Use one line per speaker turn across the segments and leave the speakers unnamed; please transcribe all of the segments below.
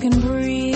Can breathe,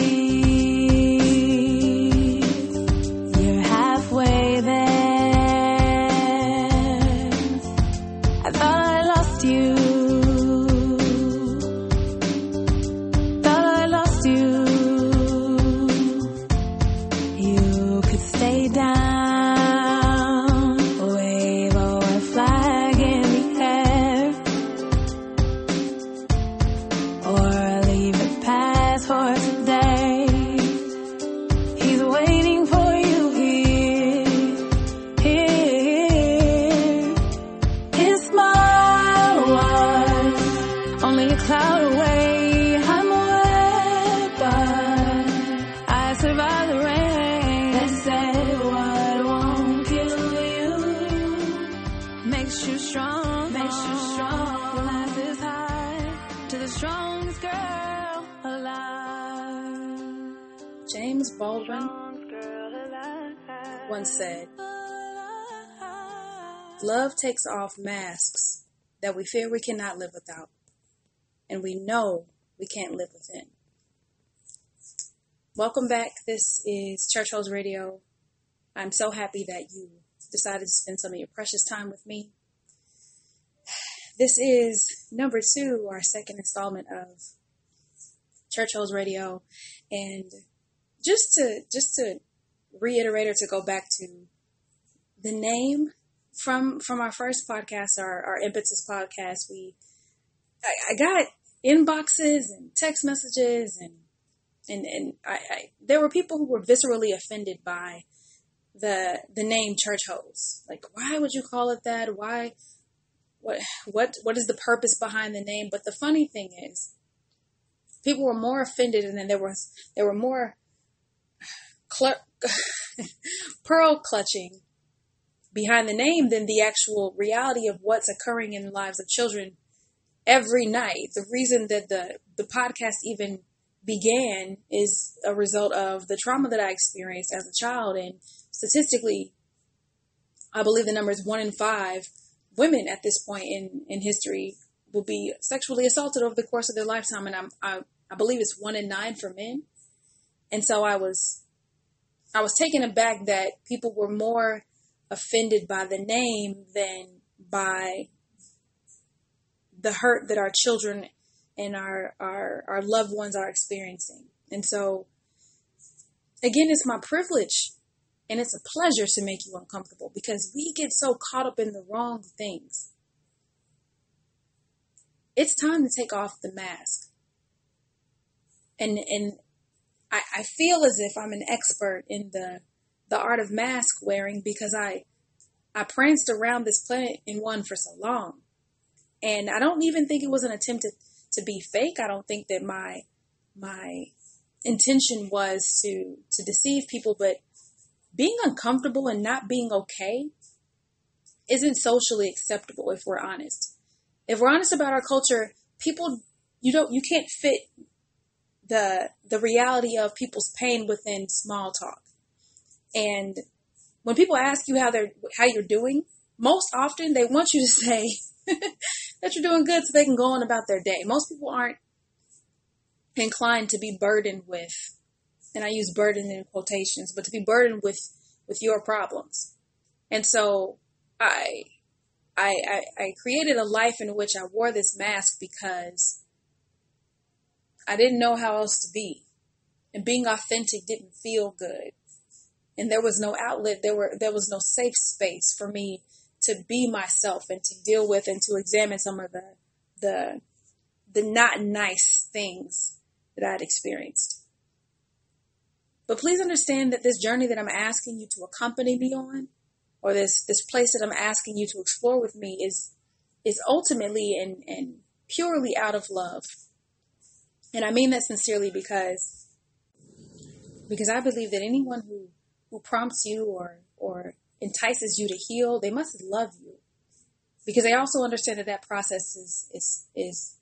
once said, Love takes off masks that we fear we cannot live without, and we know we can't live within. Welcome back. This is Church Hoes Radio. I'm so happy that you decided to spend some of your precious time with me. This is number two, our second installment of Church Hoes Radio, and just to just to reiterate or to go back to the name from from our first podcast, our, our impetus podcast, we I, I got inboxes and text messages and and and I, I there were people who were viscerally offended by the the name church hoes. Like, why would you call it that? Why? What what what is the purpose behind the name? But the funny thing is, people were more offended, and then there was there were more pearl clutching behind the name than the actual reality of what's occurring in the lives of children every night. The reason that the the podcast even began is a result of the trauma that I experienced as a child, and statistically, I believe the number is one in five women at this point in in history will be sexually assaulted over the course of their lifetime, and I'm, I I believe it's one in nine for men. And so I was I was taken aback that people were more offended by the name than by the hurt that our children and our, our, our loved ones are experiencing. And so, again, it's my privilege and it's a pleasure to make you uncomfortable because we get so caught up in the wrong things. It's time to take off the mask. And, and I, I feel as if I'm an expert in the, the art of mask wearing because I, I pranced around this planet in one for so long. And I don't even think it was an attempt to, to be fake. I don't think that my my intention was to to deceive people, but being uncomfortable and not being okay isn't socially acceptable if we're honest. If we're honest about our culture, people you don't you can't fit the the reality of people's pain within small talk. And when people ask you how they're how you're doing, most often they want you to say that you're doing good so they can go on about their day. Most people aren't inclined to be burdened with, and I use burden in quotations, but to be burdened with with your problems. And so I I, I, I created a life in which I wore this mask because I didn't know how else to be. And being authentic didn't feel good. And there was no outlet, there were there was no safe space for me to be myself and to deal with and to examine some of the the the not nice things that I'd experienced. But please understand that this journey that I'm asking you to accompany me on, or this this place that I'm asking you to explore with me is is ultimately and, and purely out of love. And I mean that sincerely because because I believe that anyone who, who prompts you or or entices you to heal, they must love you. Because they also understand that that process is is is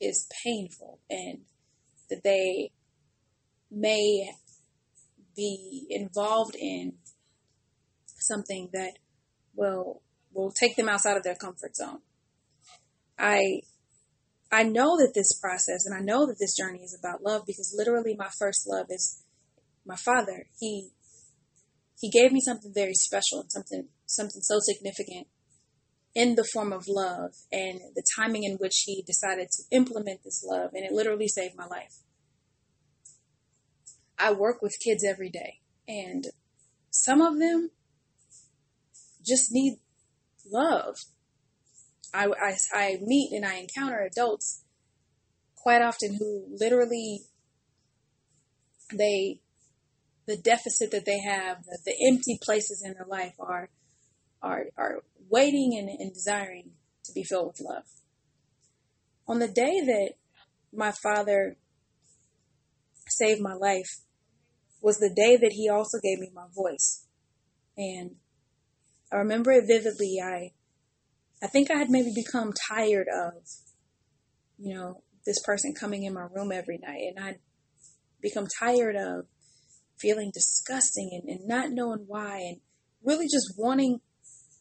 is painful and that they may be involved in something that will will take them outside of their comfort zone. I I know that this process and I know that this journey is about love because literally my first love is my father. He he gave me something very special and something something so significant in the form of love and the timing in which he decided to implement this love and it literally saved my life. I work with kids every day and some of them just need love. I, I, I meet and I encounter adults quite often who literally they the deficit that they have, the, the empty places in their life are are are waiting and, and desiring to be filled with love. On the day that my father saved my life was the day that he also gave me my voice. And I remember it vividly. I I think I had maybe become tired of, you know, this person coming in my room every night and I'd become tired of feeling disgusting and, and not knowing why and really just wanting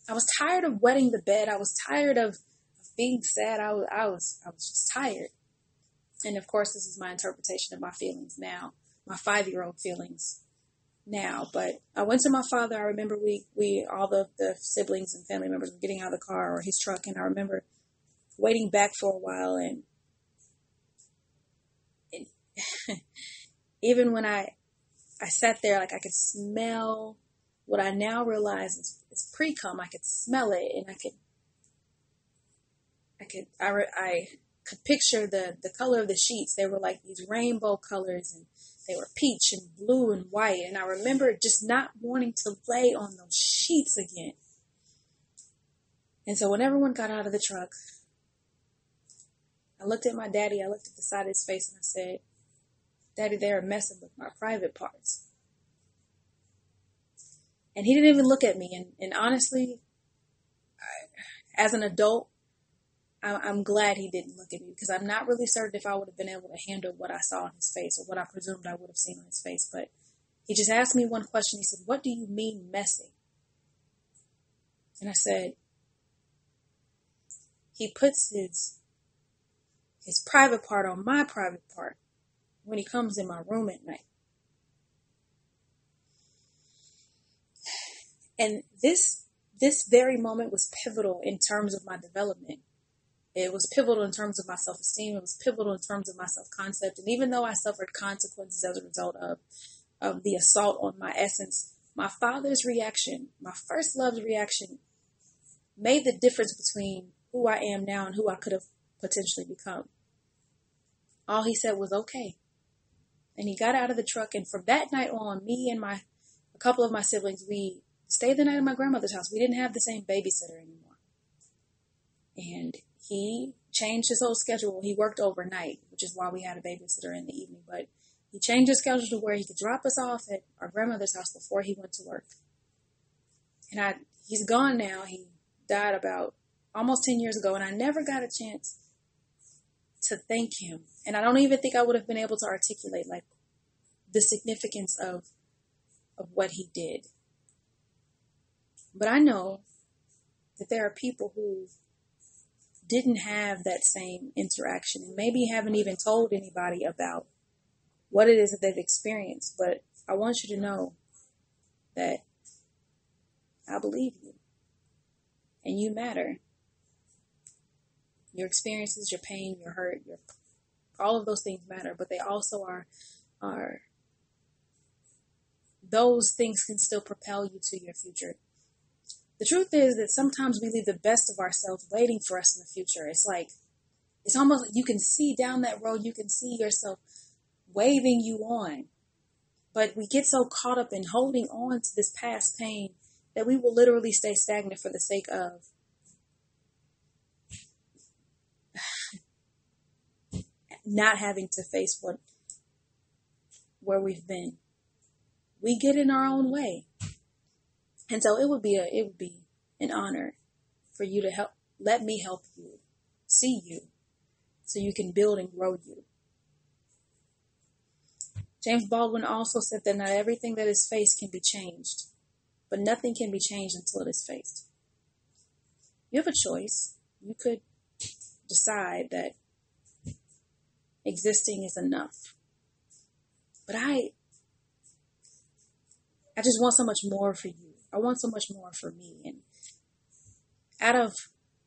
I was tired of wetting the bed. I was tired of, being sad. I was, I was, I was just tired. And of course, this is my interpretation of my feelings now, my five year old feelings now. But I went to my father. I remember we, we, all the, the siblings and family members were getting out of the car or his truck. And I remember waiting back for a while. And, and even when I, I sat there, like I could smell what I now realize is, is pre-cum. I could smell it and I could, I could, I, I picture the, the color of the sheets. They were like these rainbow colors and they were peach and blue and white. And I remember just not wanting to lay on those sheets again. And so when everyone got out of the truck, I looked at my daddy, I looked at the side of his face and I said, Daddy, they are messing with my private parts. And he didn't even look at me. And, and honestly, I, as an adult, I, I'm glad he didn't look at me because I'm not really certain if I would have been able to handle what I saw on his face or what I presumed I would have seen on his face. But he just asked me one question. He said, What do you mean messy? And I said, He puts his his private part on my private part when he comes in my room at night. And this this very moment was pivotal in terms of my development. It was pivotal in terms of my self esteem. It was pivotal in terms of my self concept. And even though I suffered consequences as a result of of the assault on my essence, my father's reaction, my first love's reaction, made the difference between who I am now and who I could have potentially become. All he said was okay. And he got out of the truck and from that night on, me and my a couple of my siblings, we stayed the night at my grandmother's house. We didn't have the same babysitter anymore. And he changed his whole schedule. He worked overnight, which is why we had a babysitter in the evening. But he changed his schedule to where he could drop us off at our grandmother's house before he went to work. And I, he's gone now. He died about almost 10 years ago, and I never got a chance to thank him. And I don't even think I would have been able to articulate like the significance of of what he did. But I know that there are people who didn't have that same interaction and maybe haven't even told anybody about what it is that they've experienced. But I want you to know that I believe you and you matter. Your experiences, your pain, your hurt, your all of those things matter, but they also are are those things can still propel you to your future. The truth is that sometimes we leave the best of ourselves waiting for us in the future. It's like, it's almost like you can see down that road, you can see yourself waving you on. But we get so caught up in holding on to this past pain that we will literally stay stagnant for the sake of not having to face what where we've been. We get in our own way. And so it would be a it would be an honor for you to help let me help you see you so you can build and grow you. James Baldwin also said that not everything that is faced can be changed, but nothing can be changed until it is faced. You have a choice. You could decide that existing is enough. But I I just want so much more for you. I want so much more for me. And out of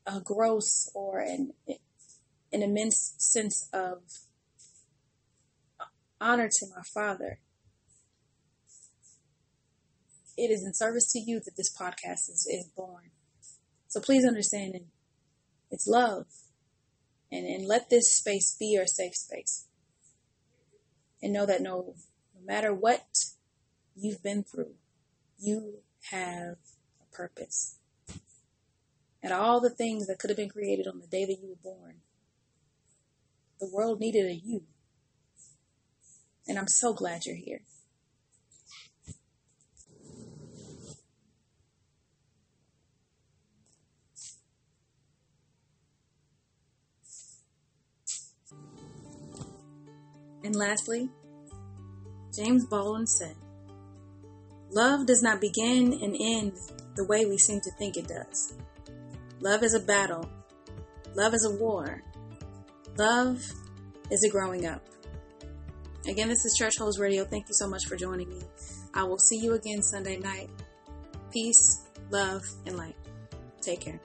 a gross or an an immense sense of honor to my father, it is in service to you that this podcast is, is born. So please understand and it's love. And and let this space be your safe space. And know that no no matter what you've been through, you have a purpose. And all the things that could have been created on the day that you were born, the world needed a you. And I'm so glad you're here. And lastly, James Baldwin said, Love does not begin and end the way we seem to think it does. Love is a battle. Love is a war. Love is a growing up. Again, this is Church Hoes Radio. Thank you so much for joining me. I will see you again Sunday night. Peace, love, and light. Take care.